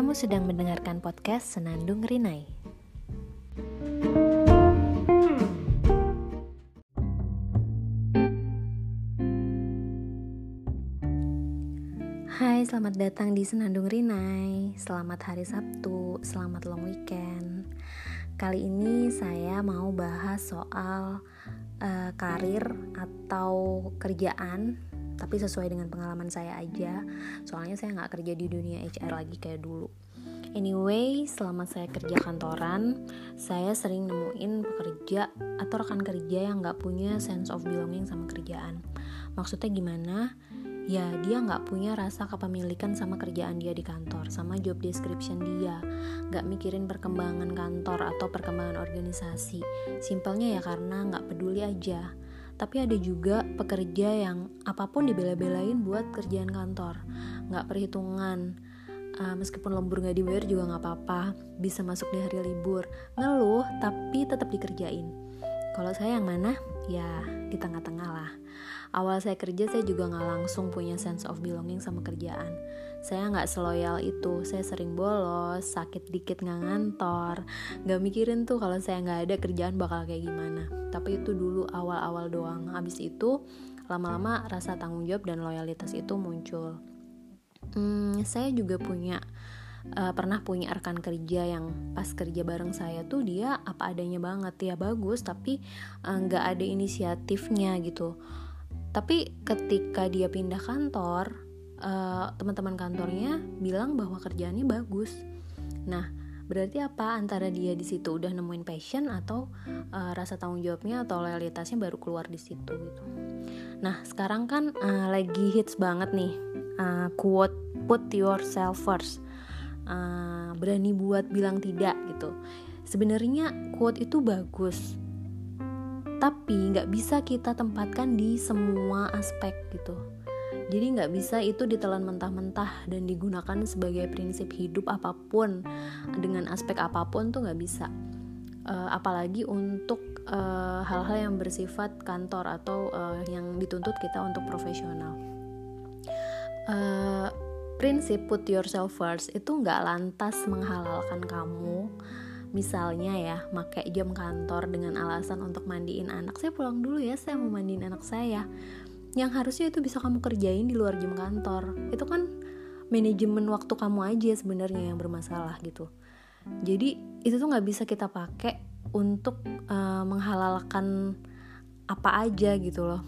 Kamu sedang mendengarkan podcast Senandung Rinai. Hai, selamat datang di Senandung Rinai. Selamat hari Sabtu, selamat long weekend. Kali ini saya mau bahas soal uh, karir atau kerjaan tapi sesuai dengan pengalaman saya aja. Soalnya saya nggak kerja di dunia HR lagi kayak dulu. Anyway selama saya kerja kantoran saya sering nemuin pekerja atau rekan kerja yang nggak punya sense of belonging sama kerjaan. Maksudnya gimana? Ya dia nggak punya rasa kepemilikan sama kerjaan dia di kantor sama job description dia. Nggak mikirin perkembangan kantor atau perkembangan organisasi. Simpelnya ya karena nggak peduli aja tapi ada juga pekerja yang apa pun dibela-belain buat kerjaan kantor. Nggak perhitungan. Uh, meskipun lembur nggak dibayar juga nggak apa-apa. Bisa masuk di hari libur. Ngeluh tapi tetap dikerjain kalau saya yang mana? Ya di tengah-tengah lah. Awal saya kerja saya juga nggak langsung punya sense of belonging sama kerjaan. Saya nggak seloyal itu. Saya sering bolos sakit dikit nggak ngantor. Nggak mikirin tuh kalau saya nggak ada kerjaan bakal kayak gimana. Tapi itu dulu awal-awal doang. Habis itu lama-lama rasa tanggung jawab dan loyalitas itu muncul. Hmm, saya juga punya uh, pernah punya rekan kerja yang pas kerja bareng saya tuh dia apa adanya banget. Ya bagus tapi eh, nggak uh, ada inisiatifnya gitu. Tapi ketika dia pindah kantor uh, teman-teman kantornya bilang bahwa kerjaannya bagus. Nah berarti apa? Antara dia di situ udah nemuin passion atau uh, rasa tanggung jawabnya atau loyalitasnya baru keluar di situ gitu. Nah sekarang kan uh, lagi hits banget nih uh, quote put yourself first uh, berani buat bilang tidak gitu. Sebenarnya quote itu bagus. Tapi nggak bisa kita tempatkan di semua aspek gitu. Jadi nggak bisa itu ditelan mentah-mentah dan digunakan sebagai prinsip hidup apa pun dengan aspek apa pun tuh nggak bisa. Uh, apalagi untuk eh, hal-hal uh, yang bersifat kantor atau uh, yang dituntut kita untuk profesional. Uh, prinsip put yourself first itu nggak lantas menghalalkan kamu. Misalnya ya pakai jam kantor dengan alasan untuk mandiin anak. Saya pulang dulu ya saya mau mandiin anak saya. Yang harusnya itu bisa kamu kerjain di luar jam kantor. Itu kan manajemen waktu kamu aja sebenarnya yang bermasalah gitu. Jadi itu tuh nggak bisa kita pakai untuk uh, menghalalkan apa aja gitu loh.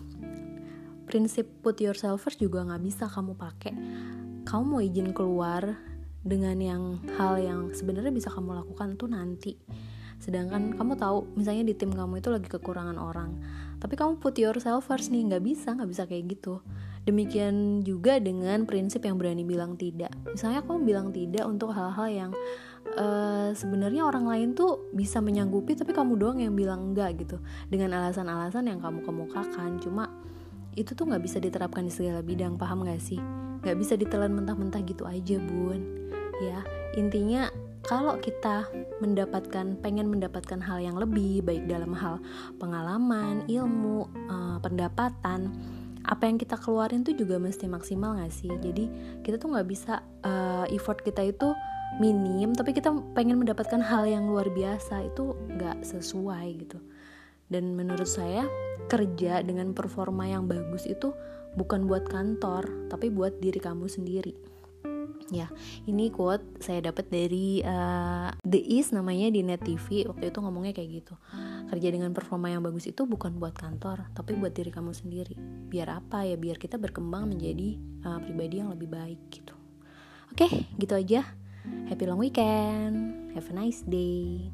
Prinsip put yourself first juga nggak bisa kamu pakai kamu mau izin keluar dengan yang hal yang sebenarnya bisa kamu lakukan tuh nanti. Sedangkan kamu tahu misalnya di tim kamu itu lagi kekurangan orang. Tapi kamu put yourself first nih nggak bisa nggak bisa kayak gitu. Demikian juga dengan prinsip yang berani bilang tidak. Misalnya kamu bilang tidak untuk hal-hal yang uh, sebenarnya orang lain tuh bisa menyanggupi tapi kamu doang yang bilang enggak gitu. Dengan alasan-alasan yang kamu kemukakan. Cuma itu tuh nggak bisa diterapkan di segala bidang paham gak sih nggak bisa ditelan mentah-mentah gitu aja bun. Ya intinya kalau kita mendapatkan pengen mendapatkan hal yang lebih baik dalam hal pengalaman ilmu uh, pendapatan apa yang kita keluarin tuh juga mesti maksimal gak sih? Jadi kita tuh nggak bisa uh, effort kita itu minim tapi kita pengen mendapatkan hal yang luar biasa itu nggak sesuai gitu. Dan menurut saya kerja dengan performa yang bagus itu bukan buat kantor tapi buat diri kamu sendiri. Ya ini quote saya dapat dari uh, The East namanya di Net TV waktu itu ngomongnya kayak gitu. Kerja dengan performa yang bagus itu bukan buat kantor tapi buat diri kamu sendiri. Biar apa ya? Biar kita berkembang menjadi uh, pribadi yang lebih baik gitu. Oke gitu aja. Happy long weekend. Have a nice day